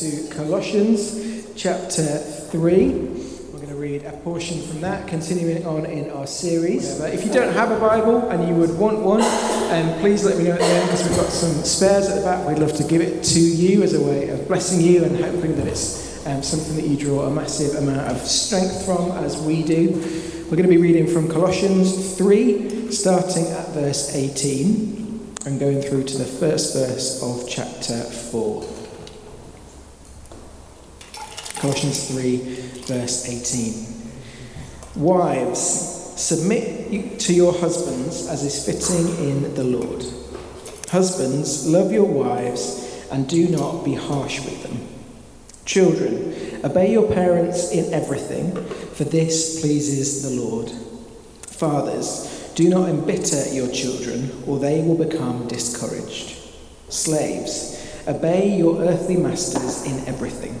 to Colossians chapter 3. We're going to read a portion from that, continuing on in our series. If you don't have a Bible and you would want one, um, please let me know at the end because we've got some spares at the back. We'd love to give it to you as a way of blessing you and hoping that it's um, something that you draw a massive amount of strength from as we do. We're going to be reading from Colossians 3, starting at verse 18 and going through to the first verse of chapter 4. Colossians 3, verse 18. Wives, submit to your husbands as is fitting in the Lord. Husbands, love your wives and do not be harsh with them. Children, obey your parents in everything, for this pleases the Lord. Fathers, do not embitter your children, or they will become discouraged. Slaves, obey your earthly masters in everything,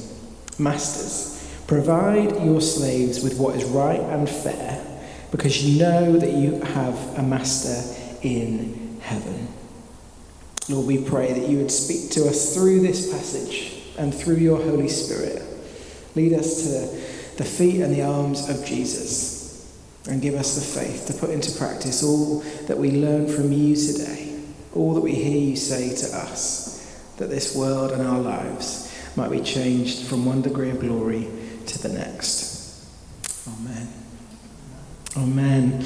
Masters, provide your slaves with what is right and fair, because you know that you have a master in heaven. Lord, we pray that you would speak to us through this passage and through your Holy Spirit. Lead us to the feet and the arms of Jesus and give us the faith to put into practice all that we learn from you today, all that we hear you say to us, that this world and our lives might be changed from one degree of glory to the next. Amen. Amen.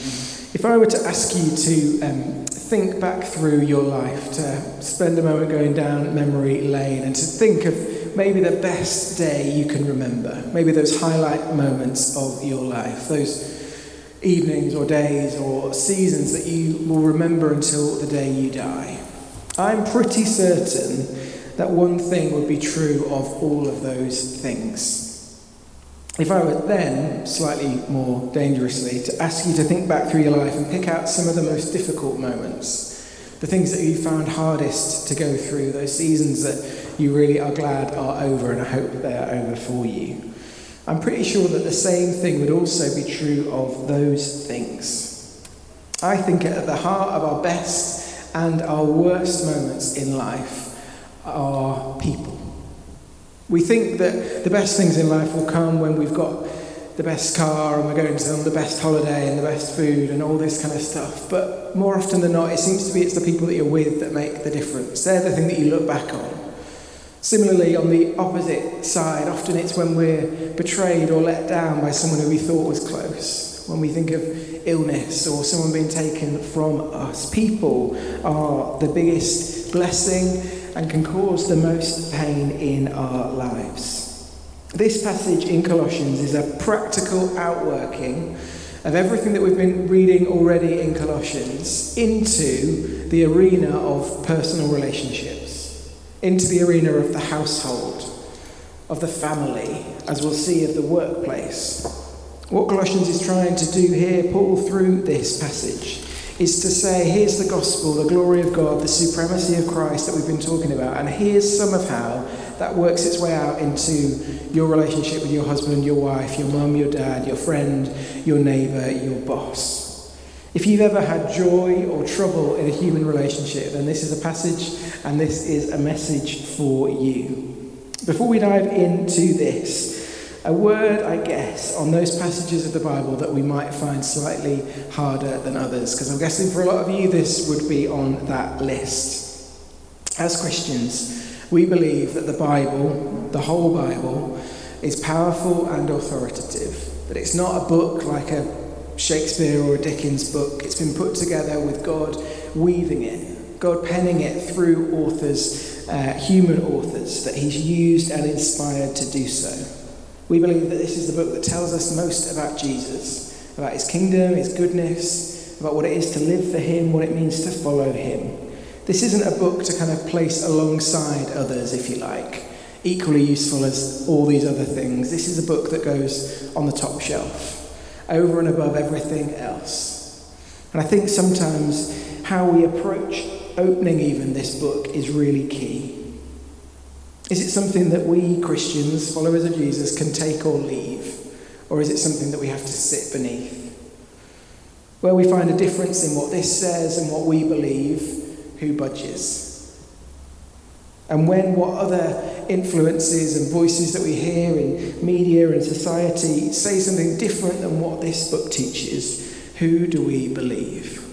If I were to ask you to um, think back through your life, to spend a moment going down memory lane, and to think of maybe the best day you can remember, maybe those highlight moments of your life, those evenings or days or seasons that you will remember until the day you die. I'm pretty certain that one thing would be true of all of those things. If I were then, slightly more dangerously, to ask you to think back through your life and pick out some of the most difficult moments, the things that you found hardest to go through, those seasons that you really are glad are over, and I hope they're over for you. I'm pretty sure that the same thing would also be true of those things. I think at the heart of our best and our worst moments in life are people. We think that the best things in life will come when we've got the best car and we're going to the best holiday and the best food and all this kind of stuff. But more often than not, it seems to be it's the people that you're with that make the difference. They're the thing that you look back on. Similarly, on the opposite side, often it's when we're betrayed or let down by someone who we thought was close. When we think of illness or someone being taken from us, people are the biggest blessing and can cause the most pain in our lives. This passage in Colossians is a practical outworking of everything that we've been reading already in Colossians into the arena of personal relationships into the arena of the household, of the family, as we'll see, of the workplace. What Colossians is trying to do here, Paul, through this passage, is to say, here's the gospel, the glory of God, the supremacy of Christ that we've been talking about, and here's some of how that works its way out into your relationship with your husband, your wife, your mum, your dad, your friend, your neighbour, your boss. If you've ever had joy or trouble in a human relationship, then this is a passage and this is a message for you. Before we dive into this, a word, I guess, on those passages of the Bible that we might find slightly harder than others, because I'm guessing for a lot of you this would be on that list. As Christians, we believe that the Bible, the whole Bible, is powerful and authoritative, that it's not a book like a Shakespeare or a Dickens book. It's been put together with God weaving it, God penning it through authors, uh, human authors, that He's used and inspired to do so. We believe that this is the book that tells us most about Jesus, about His kingdom, His goodness, about what it is to live for Him, what it means to follow Him. This isn't a book to kind of place alongside others, if you like. equally useful as all these other things. This is a book that goes on the top shelf, over and above everything else. And I think sometimes how we approach opening even this book is really key. Is it something that we Christians, followers of Jesus, can take or leave? Or is it something that we have to sit beneath? Where we find a difference in what this says and what we believe, who budges? And when what other influences and voices that we hear in media and society say something different than what this book teaches, who do we believe?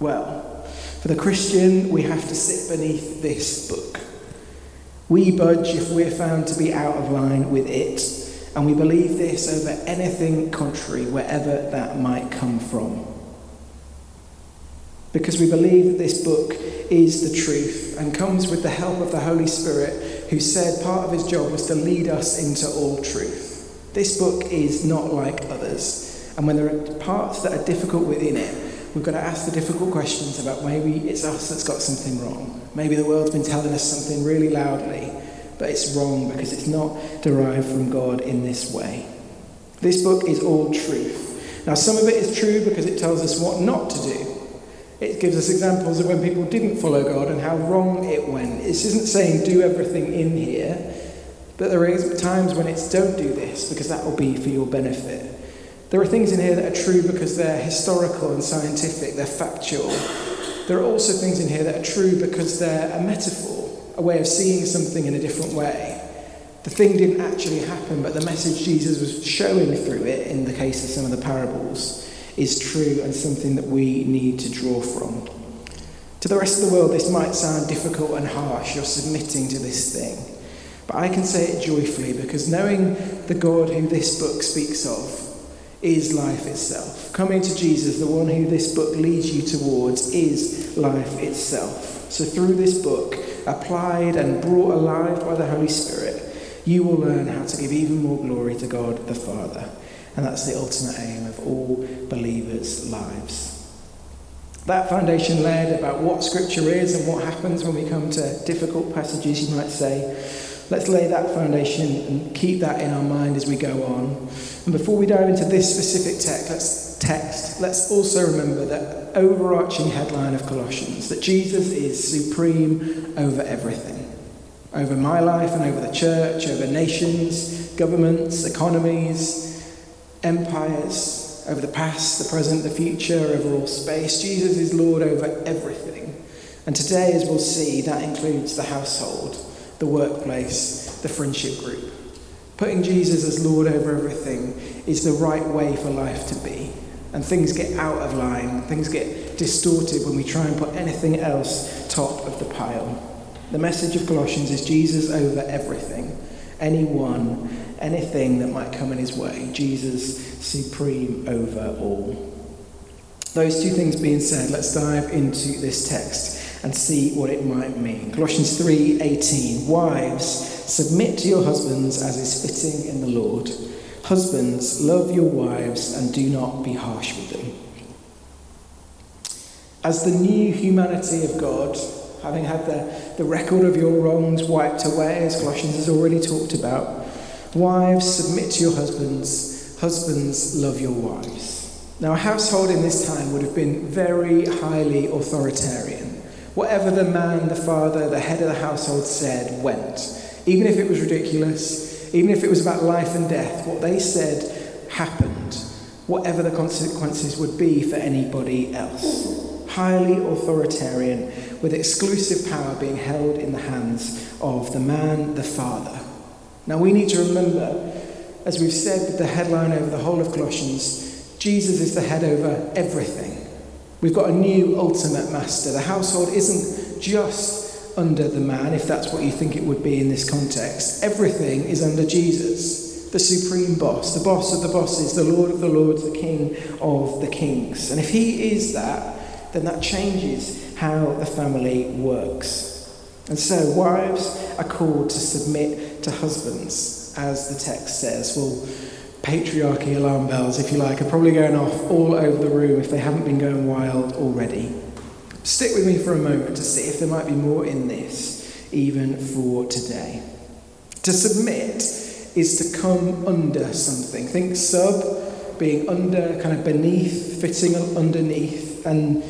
Well, for the Christian, we have to sit beneath this book. We budge if we're found to be out of line with it, and we believe this over anything contrary, wherever that might come from. Because we believe that this book is the truth and comes with the help of the Holy Spirit, who said part of his job was to lead us into all truth. This book is not like others, and when there are parts that are difficult within it, we've got to ask the difficult questions about maybe it's us that's got something wrong. Maybe the world's been telling us something really loudly, but it's wrong because it's not derived from God in this way. This book is all truth. Now, some of it is true because it tells us what not to do. It gives us examples of when people didn't follow God and how wrong it went. This isn't saying do everything in here, but there are times when it's don't do this because that will be for your benefit. There are things in here that are true because they're historical and scientific, they're factual. There are also things in here that are true because they're a metaphor, a way of seeing something in a different way. The thing didn't actually happen, but the message Jesus was showing through it, in the case of some of the parables, is true and something that we need to draw from. To the rest of the world, this might sound difficult and harsh. You're submitting to this thing. But I can say it joyfully because knowing the God who this book speaks of is life itself. Coming to Jesus, the one who this book leads you towards, is life itself. So through this book, applied and brought alive by the Holy Spirit, you will learn how to give even more glory to God the Father. And that's the ultimate aim of all believers' lives. That foundation laid about what Scripture is and what happens when we come to difficult passages, you might say. Let's lay that foundation and keep that in our mind as we go on. And before we dive into this specific text, let's, text, let's also remember that overarching headline of Colossians that Jesus is supreme over everything over my life and over the church, over nations, governments, economies, empires, over the past, the present, the future, over all space. Jesus is Lord over everything. And today, as we'll see, that includes the household, the workplace, the friendship group. Putting Jesus as Lord over everything is the right way for life to be. And things get out of line, things get distorted when we try and put anything else top of the pile. The message of Colossians is Jesus over everything, anyone, anything that might come in his way. Jesus supreme over all. Those two things being said, let's dive into this text and see what it might mean. Colossians 3:18 Wives Submit to your husbands as is fitting in the Lord. Husbands, love your wives and do not be harsh with them. As the new humanity of God, having had the, the record of your wrongs wiped away, as Colossians has already talked about, wives, submit to your husbands. Husbands, love your wives. Now, a household in this time would have been very highly authoritarian. Whatever the man, the father, the head of the household said went even if it was ridiculous, even if it was about life and death, what they said happened, whatever the consequences would be for anybody else. Highly authoritarian, with exclusive power being held in the hands of the man, the father. Now we need to remember, as we've said with the headline over the whole of Colossians, Jesus is the head over everything. We've got a new ultimate master. The household isn't just under the man, if that's what you think it would be in this context. Everything is under Jesus, the supreme boss, the boss of the bosses, the Lord of the lords, the King of the kings. And if he is that, then that changes how the family works. And so, wives are called to submit to husbands, as the text says. Well, patriarchy alarm bells, if you like, are probably going off all over the room if they haven't been going wild already. Stick with me for a moment to see if there might be more in this, even for today. To submit is to come under something. Think sub being under, kind of beneath, fitting underneath, and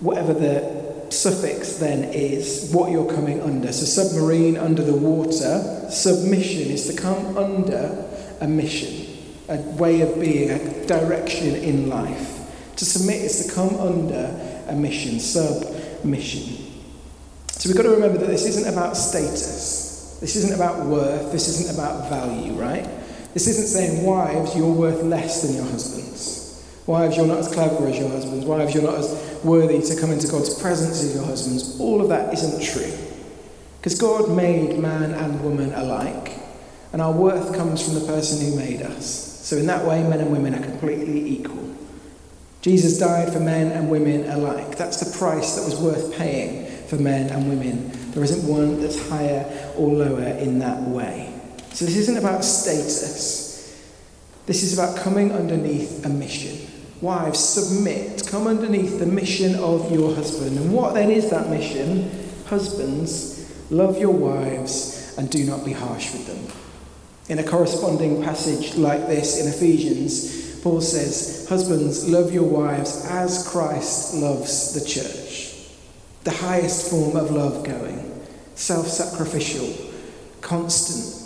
whatever the suffix then is, what you're coming under. So, submarine, under the water. Submission is to come under a mission, a way of being, a direction in life. To submit is to come under a mission, submission. So we've got to remember that this isn't about status. This isn't about worth. This isn't about value, right? This isn't saying, wives, you're worth less than your husbands. Wives, you're not as clever as your husbands. Wives, you're not as worthy to come into God's presence as your husbands. All of that isn't true. Because God made man and woman alike, and our worth comes from the person who made us. So, in that way, men and women are completely equal. Jesus died for men and women alike. That's the price that was worth paying for men and women. There isn't one that's higher or lower in that way. So this isn't about status. This is about coming underneath a mission. Wives, submit. Come underneath the mission of your husband. And what then is that mission? Husbands, love your wives and do not be harsh with them. In a corresponding passage like this in Ephesians, Paul says, Husbands, love your wives as Christ loves the church. The highest form of love going, self sacrificial, constant,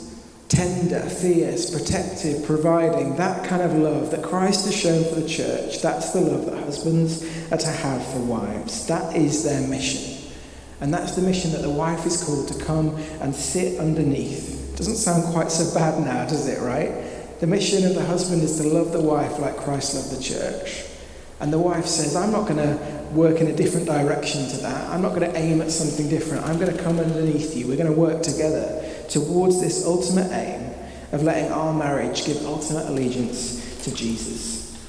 tender, fierce, protective, providing, that kind of love that Christ has shown for the church, that's the love that husbands are to have for wives. That is their mission. And that's the mission that the wife is called to come and sit underneath. Doesn't sound quite so bad now, does it, right? The mission of the husband is to love the wife like Christ loved the church. And the wife says, I'm not going to work in a different direction to that. I'm not going to aim at something different. I'm going to come underneath you. We're going to work together towards this ultimate aim of letting our marriage give ultimate allegiance to Jesus.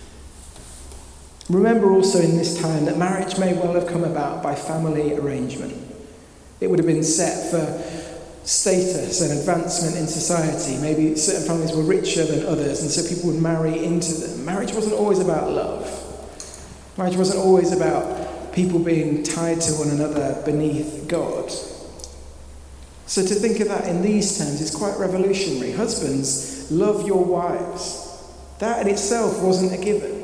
Remember also in this time that marriage may well have come about by family arrangement. It would have been set for status and advancement in society. Maybe certain families were richer than others, and so people would marry into them. Marriage wasn't always about love. Marriage wasn't always about people being tied to one another beneath God. So to think of that in these terms is quite revolutionary. Husbands, love your wives. That in itself wasn't a given.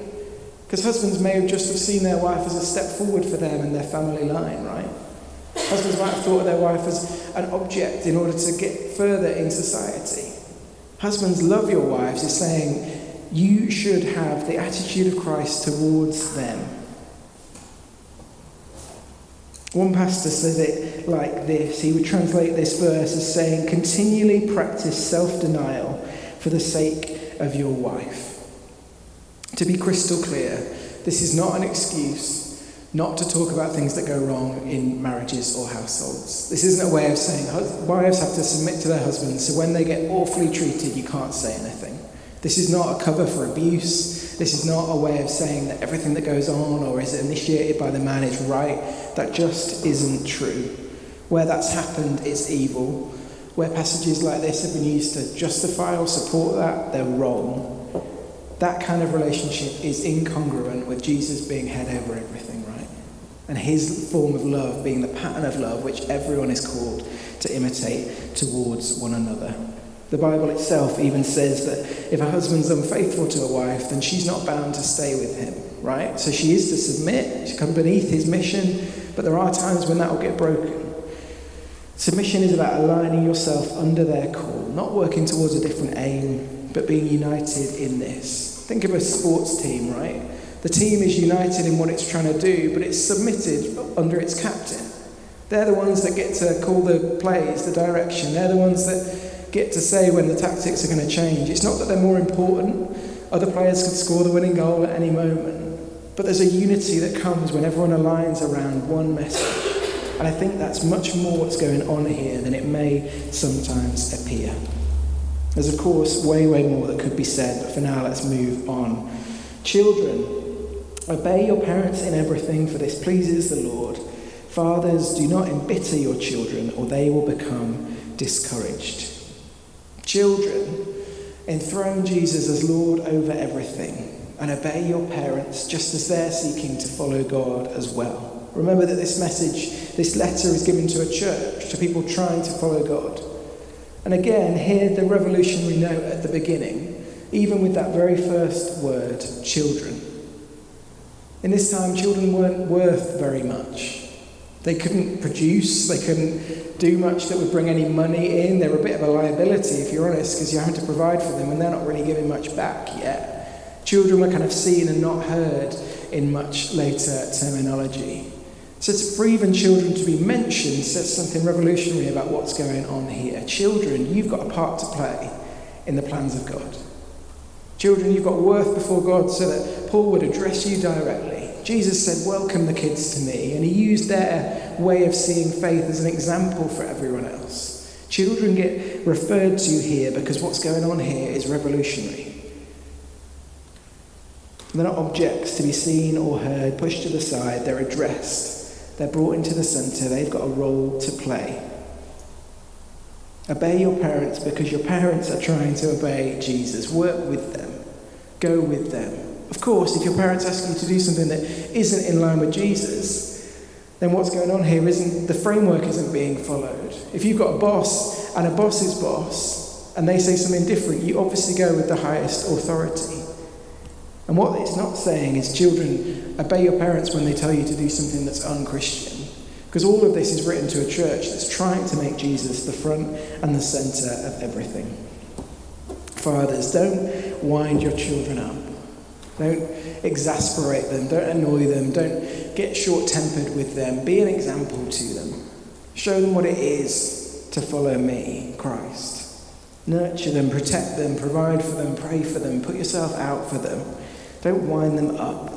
Because husbands may have just have seen their wife as a step forward for them in their family line, right? Husbands might have thought of their wife as an object in order to get further in society. Husbands, love your wives is saying you should have the attitude of Christ towards them. One pastor says it like this. He would translate this verse as saying, Continually practice self denial for the sake of your wife. To be crystal clear, this is not an excuse not to talk about things that go wrong in marriages or households. This isn't a way of saying wives have to submit to their husbands, so when they get awfully treated, you can't say anything. This is not a cover for abuse. This is not a way of saying that everything that goes on or is initiated by the man is right. That just isn't true. Where that's happened, it's evil. Where passages like this have been used to justify or support that, they're wrong. That kind of relationship is incongruent with Jesus being head over everything? And his form of love being the pattern of love which everyone is called to imitate towards one another. The Bible itself even says that if a husband's unfaithful to a wife, then she's not bound to stay with him, right? So she is to submit, to come beneath his mission, but there are times when that will get broken. Submission is about aligning yourself under their call, not working towards a different aim, but being united in this. Think of a sports team, right? The team is united in what it's trying to do, but it's submitted under its captain. They're the ones that get to call the plays, the direction. They're the ones that get to say when the tactics are going to change. It's not that they're more important. Other players could score the winning goal at any moment. But there's a unity that comes when everyone aligns around one message. And I think that's much more what's going on here than it may sometimes appear. There's, of course, way, way more that could be said, but for now, let's move on. Children, obey your parents in everything, for this pleases the Lord. Fathers, do not embitter your children, or they will become discouraged. Children, enthrone Jesus as Lord over everything and obey your parents just as they're seeking to follow God as well. Remember that this message, this letter is given to a church, to people trying to follow God. And again, hear the revolutionary note at the beginning, even with that very first word, children. In this time, children weren't worth very much. They couldn't produce, they couldn't do much that would bring any money in. They were a bit of a liability, if you're honest, because you're having to provide for them and they're not really giving much back yet. Children were kind of seen and not heard in much later terminology. So to for even children to be mentioned says something revolutionary about what's going on here. Children, you've got a part to play in the plans of God. Children, you've got worth before God so that Paul would address you directly. Jesus said, Welcome the kids to me, and he used their way of seeing faith as an example for everyone else. Children get referred to here because what's going on here is revolutionary. They're not objects to be seen or heard, pushed to the side, they're addressed. They're brought into the centre, they've got a role to play. Obey your parents because your parents are trying to obey Jesus. Work with them, go with them. Of course, if your parents ask you to do something that isn't in line with Jesus, then what's going on here isn't the framework isn't being followed. If you've got a boss and a boss's boss and they say something different, you obviously go with the highest authority. And what it's not saying is, children, obey your parents when they tell you to do something that's unchristian. Because all of this is written to a church that's trying to make Jesus the front and the centre of everything. Fathers, don't wind your children up. Don't exasperate them. Don't annoy them. Don't get short tempered with them. Be an example to them. Show them what it is to follow me, Christ. Nurture them, protect them, provide for them, pray for them, put yourself out for them. Don't wind them up.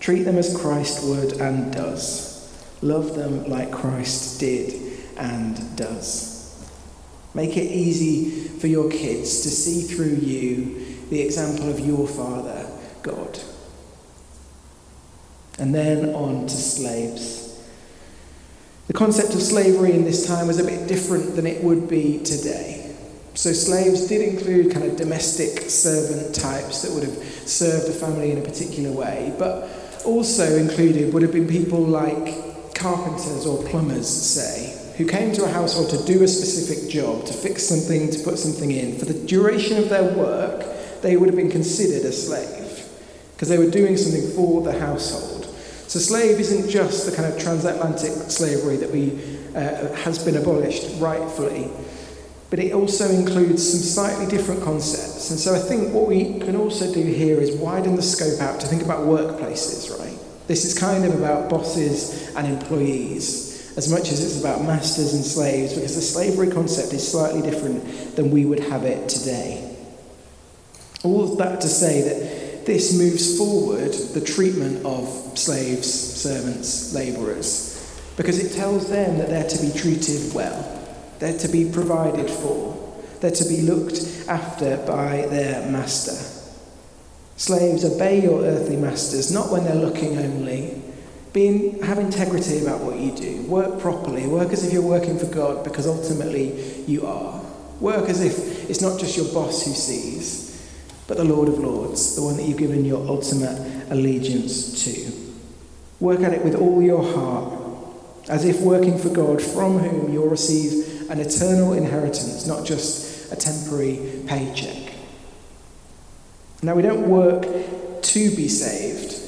Treat them as Christ would and does. Love them like Christ did and does. Make it easy for your kids to see through you the example of your Father, God. And then on to slaves. The concept of slavery in this time was a bit different than it would be today. So, slaves did include kind of domestic servant types that would have served a family in a particular way, but also included would have been people like carpenters or plumbers, say, who came to a household to do a specific job, to fix something, to put something in. For the duration of their work, they would have been considered a slave because they were doing something for the household. So, slave isn't just the kind of transatlantic slavery that we, uh, has been abolished rightfully but it also includes some slightly different concepts. And so I think what we can also do here is widen the scope out to think about workplaces, right? This is kind of about bosses and employees as much as it's about masters and slaves, because the slavery concept is slightly different than we would have it today. All of that to say that this moves forward the treatment of slaves, servants, labourers, because it tells them that they're to be treated well. They're to be provided for. They're to be looked after by their master. Slaves, obey your earthly masters, not when they're looking only. Be have integrity about what you do. Work properly. Work as if you're working for God, because ultimately you are. Work as if it's not just your boss who sees, but the Lord of Lords, the one that you've given your ultimate allegiance to. Work at it with all your heart, as if working for God, from whom you'll receive an eternal inheritance, not just a temporary paycheck. Now, we don't work to be saved.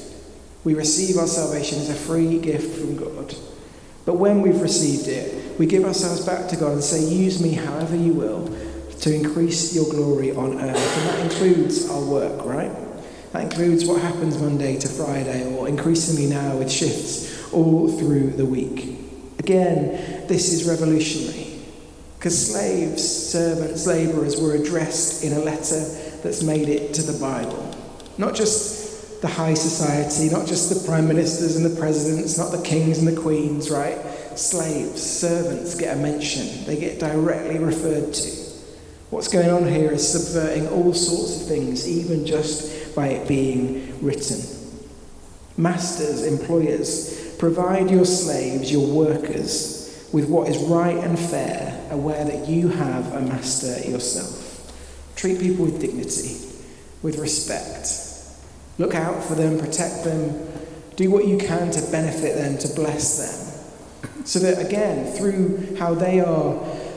We receive our salvation as a free gift from God. But when we've received it, we give ourselves back to God and say, Use me however you will to increase your glory on earth. And that includes our work, right? That includes what happens Monday to Friday, or increasingly now with shifts all through the week. Again, this is revolutionary. Because slaves, servants, labourers were addressed in a letter that's made it to the Bible. Not just the high society, not just the prime ministers and the presidents, not the kings and the queens, right? Slaves, servants get a mention, they get directly referred to. What's going on here is subverting all sorts of things, even just by it being written. Masters, employers, provide your slaves, your workers, with what is right and fair, aware that you have a master yourself. Treat people with dignity, with respect. Look out for them, protect them, do what you can to benefit them, to bless them. So that, again, through how they are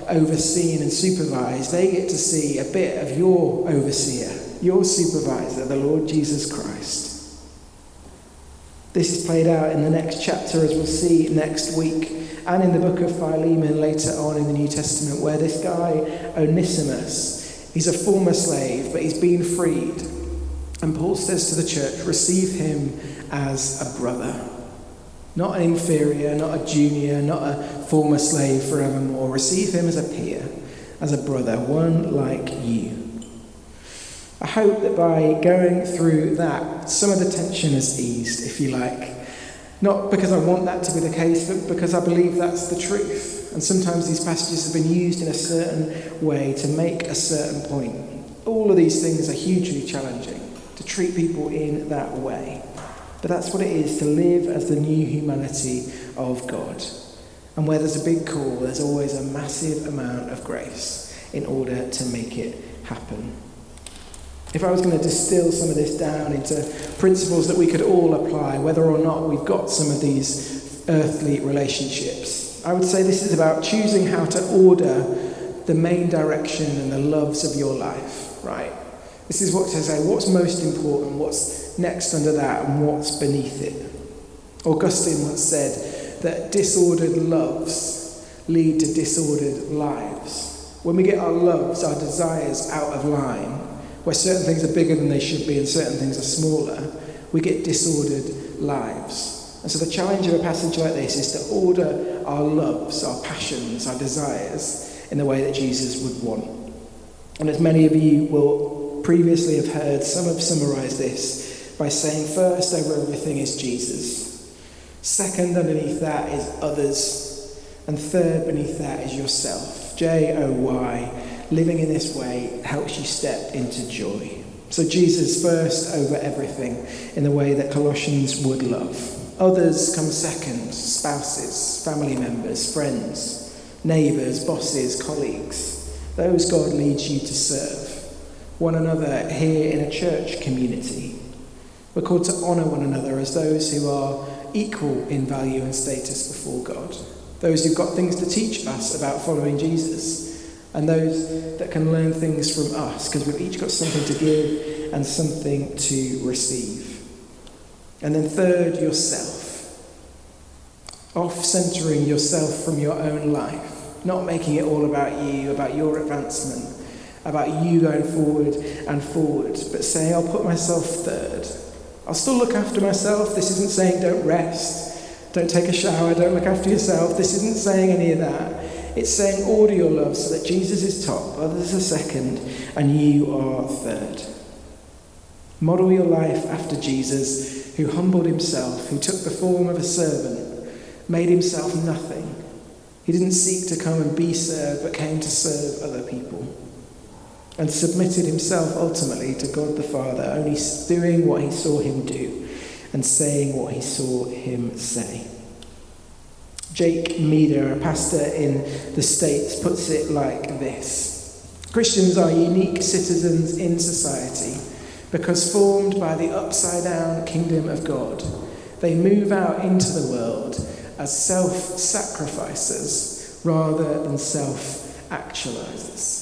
overseen and supervised, they get to see a bit of your overseer, your supervisor, the Lord Jesus Christ. This is played out in the next chapter, as we'll see next week, and in the book of Philemon later on in the New Testament, where this guy, Onesimus, he's a former slave, but he's been freed. And Paul says to the church, receive him as a brother. Not an inferior, not a junior, not a former slave forevermore. Receive him as a peer, as a brother, one like you. I hope that by going through that, some of the tension has eased, if you like. Not because I want that to be the case, but because I believe that's the truth. And sometimes these passages have been used in a certain way to make a certain point. All of these things are hugely challenging to treat people in that way. But that's what it is to live as the new humanity of God. And where there's a big call, there's always a massive amount of grace in order to make it happen. If I was going to distill some of this down into principles that we could all apply, whether or not we've got some of these earthly relationships, I would say this is about choosing how to order the main direction and the loves of your life, right? This is what to say what's most important, what's next under that, and what's beneath it. Augustine once said that disordered loves lead to disordered lives. When we get our loves, our desires out of line, where certain things are bigger than they should be and certain things are smaller, we get disordered lives. And so the challenge of a passage like this is to order our loves, our passions, our desires in the way that Jesus would want. And as many of you will previously have heard, some have summarized this by saying first over everything is Jesus. Second underneath that is others. And third beneath that is yourself. J O Y living in this way helps you step into joy. So, Jesus first over everything in the way that Colossians would love. Others come second spouses, family members, friends, neighbours, bosses, colleagues. Those God leads you to serve. One another here in a church community. We're called to honour one another as those who are equal in value and status before God. Those who've got things to teach us about following Jesus and those that can learn things from us because we've each got something to give and something to receive. And then, third, yourself. Off centering yourself from your own life, not making it all about you, about your advancement, about you going forward and forward, but saying, I'll put myself third. I'll still look after myself. This isn't saying don't rest, don't take a shower, don't look after yourself. This isn't saying any of that. It's saying order your love so that Jesus is top, others are second, and you are third. Model your life after Jesus, who humbled himself, who took the form of a servant, made himself nothing. He didn't seek to come and be served, but came to serve other people. And submitted himself ultimately to God the Father, only doing what he saw him do and saying what he saw him say. Jake Meador, a pastor in the States, puts it like this Christians are unique citizens in society because, formed by the upside down kingdom of God, they move out into the world as self sacrificers rather than self actualizers.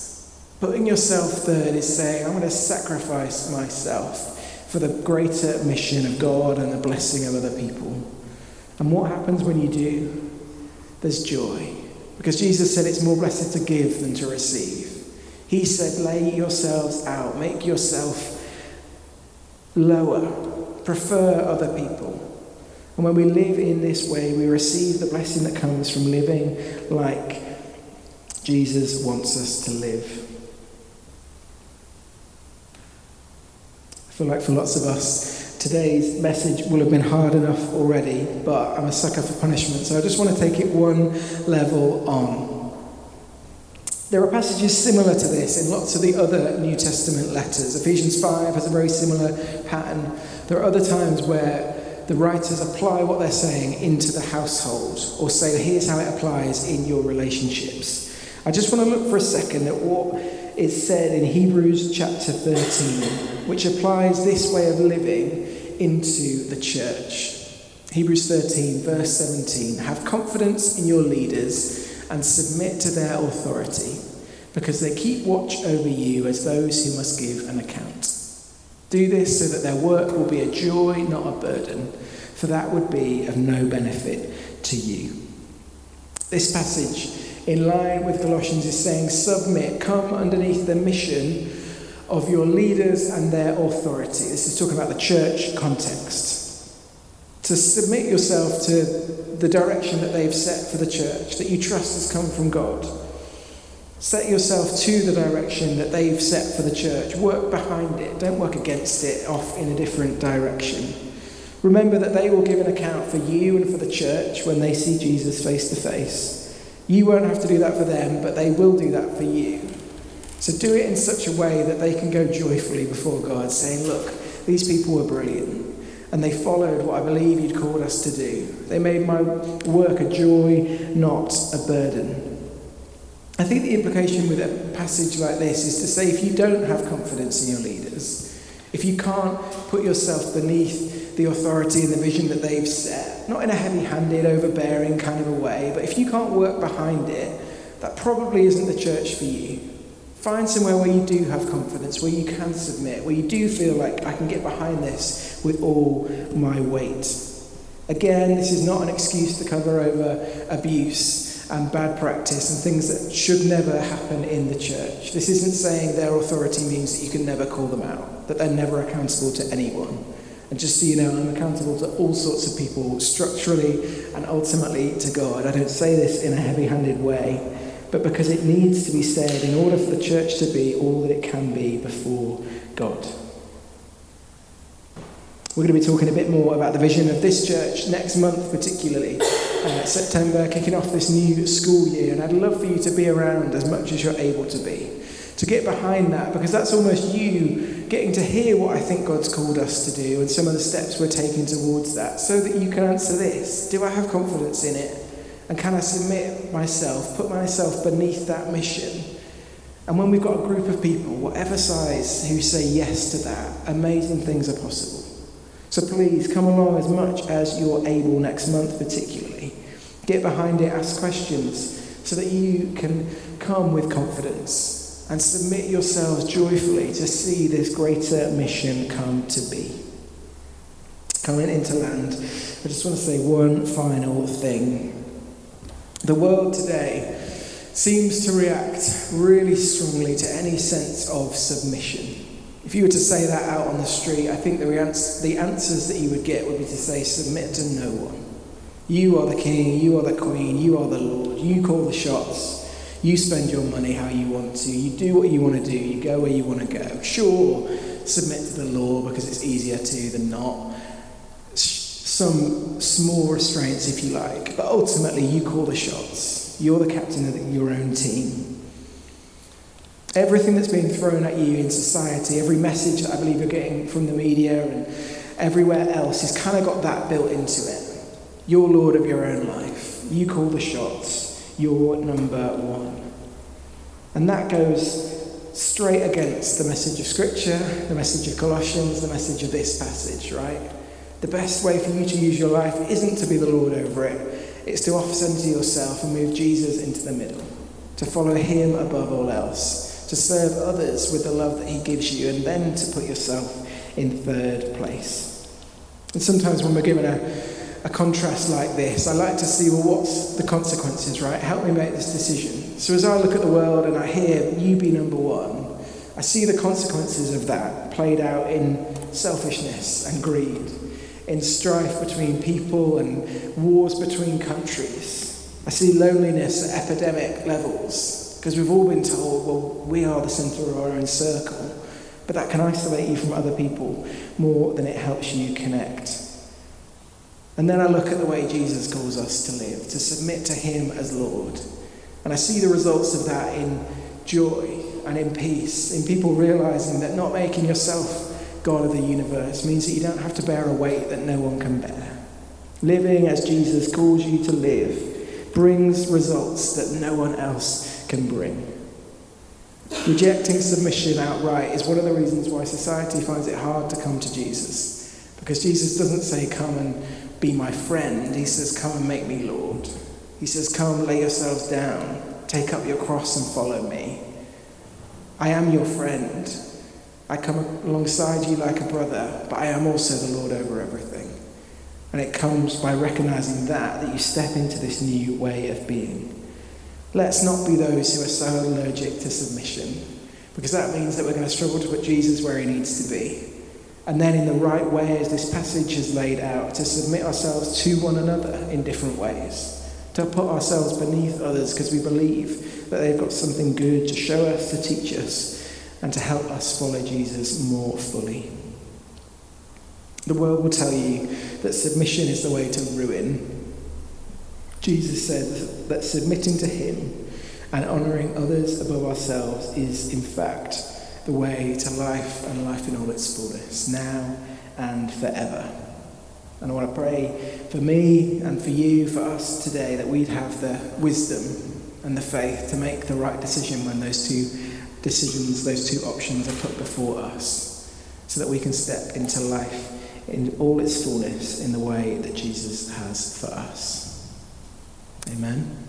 Putting yourself third is saying, I'm going to sacrifice myself for the greater mission of God and the blessing of other people. And what happens when you do? There's joy. Because Jesus said it's more blessed to give than to receive. He said, lay yourselves out, make yourself lower, prefer other people. And when we live in this way, we receive the blessing that comes from living like Jesus wants us to live. I feel like for lots of us, today's message will have been hard enough already, but I'm a sucker for punishment, so I just want to take it one level on. There are passages similar to this in lots of the other New Testament letters. Ephesians 5 has a very similar pattern. There are other times where the writers apply what they're saying into the household or say, here's how it applies in your relationships. I just want to look for a second at what is said in Hebrews chapter 13, which applies this way of living into the church. Hebrews 13, verse 17 Have confidence in your leaders and submit to their authority, because they keep watch over you as those who must give an account. Do this so that their work will be a joy, not a burden, for that would be of no benefit to you. This passage, in line with Colossians, is saying, Submit, come underneath the mission of your leaders and their authority. This is talking about the church context. To submit yourself to the direction that they've set for the church, that you trust has come from God. Set yourself to the direction that they've set for the church. Work behind it. Don't work against it, off in a different direction. Remember that they will give an account for you and for the church when they see Jesus face to face. You won't have to do that for them, but they will do that for you. So do it in such a way that they can go joyfully before God, saying, Look, these people were brilliant. And they followed what I believe you'd called us to do. They made my work a joy, not a burden. I think the implication with a passage like this is to say if you don't have confidence in your leaders, if you can't put yourself beneath the authority and the vision that they've set, not in a heavy handed, overbearing kind of a way, but if you can't work behind it, that probably isn't the church for you. Find somewhere where you do have confidence, where you can submit, where you do feel like I can get behind this with all my weight. Again, this is not an excuse to cover over abuse and bad practice and things that should never happen in the church. This isn't saying their authority means that you can never call them out, that they're never accountable to anyone. And just so you know, I'm accountable to all sorts of people, structurally and ultimately to God. I don't say this in a heavy handed way but because it needs to be said in order for the church to be all that it can be before God. We're going to be talking a bit more about the vision of this church next month, particularly uh, September, kicking off this new school year. And I'd love for you to be around as much as you're able to be, to get behind that, because that's almost you getting to hear what I think God's called us to do and some of the steps we're taking towards that, so that you can answer this Do I have confidence in it? And can I submit myself, put myself beneath that mission? And when we've got a group of people, whatever size, who say yes to that, amazing things are possible. So please come along as much as you're able next month, particularly. Get behind it, ask questions, so that you can come with confidence and submit yourselves joyfully to see this greater mission come to be. Coming into land, I just want to say one final thing. The world today seems to react really strongly to any sense of submission. If you were to say that out on the street, I think the, the answers that you would get would be to say, submit to no one. You are the king, you are the queen, you are the Lord, you call the shots, you spend your money how you want to, you do what you want to do, you go where you want to go. Sure, submit to the law because it's easier to than not some small restraints, if you like, but ultimately you call the shots. You're the captain of your own team. Everything that's being thrown at you in society, every message that I believe you're getting from the media and everywhere else, has kind of got that built into it. You're Lord of your own life. You call the shots. You're number one. And that goes straight against the message of Scripture, the message of Colossians, the message of this passage, right? The best way for you to use your life isn't to be the Lord over it, it's to off center yourself and move Jesus into the middle, to follow Him above all else, to serve others with the love that He gives you, and then to put yourself in third place. And sometimes when we're given a, a contrast like this, I like to see, well, what's the consequences, right? Help me make this decision. So as I look at the world and I hear you be number one, I see the consequences of that played out in selfishness and greed in strife between people and wars between countries. I see loneliness at epidemic levels because we've all been told, well, we are the centre of our own circle. But that can isolate you from other people more than it helps you connect. And then I look at the way Jesus calls us to live, to submit to Him as Lord. And I see the results of that in joy and in peace, in people realizing that not making yourself God of the universe means that you don't have to bear a weight that no one can bear. Living as Jesus calls you to live brings results that no one else can bring. Rejecting submission outright is one of the reasons why society finds it hard to come to Jesus. Because Jesus doesn't say, Come and be my friend, he says, Come and make me Lord. He says, Come, lay yourselves down, take up your cross and follow me. I am your friend. I come alongside you like a brother, but I am also the Lord over everything. And it comes by recognizing that, that you step into this new way of being. Let's not be those who are so allergic to submission, because that means that we're going to struggle to put Jesus where he needs to be. And then, in the right way, as this passage has laid out, to submit ourselves to one another in different ways to put ourselves beneath others because we believe that they've got something good to show us, to teach us, and to help us follow Jesus more fully. The world will tell you that submission is the way to ruin. Jesus said that submitting to Him and honouring others above ourselves is, in fact, the way to life and life in all its fullness, now and forever. And I want to pray for me and for you, for us today, that we'd have the wisdom and the faith to make the right decision when those two decisions, those two options are put before us, so that we can step into life in all its fullness in the way that Jesus has for us. Amen.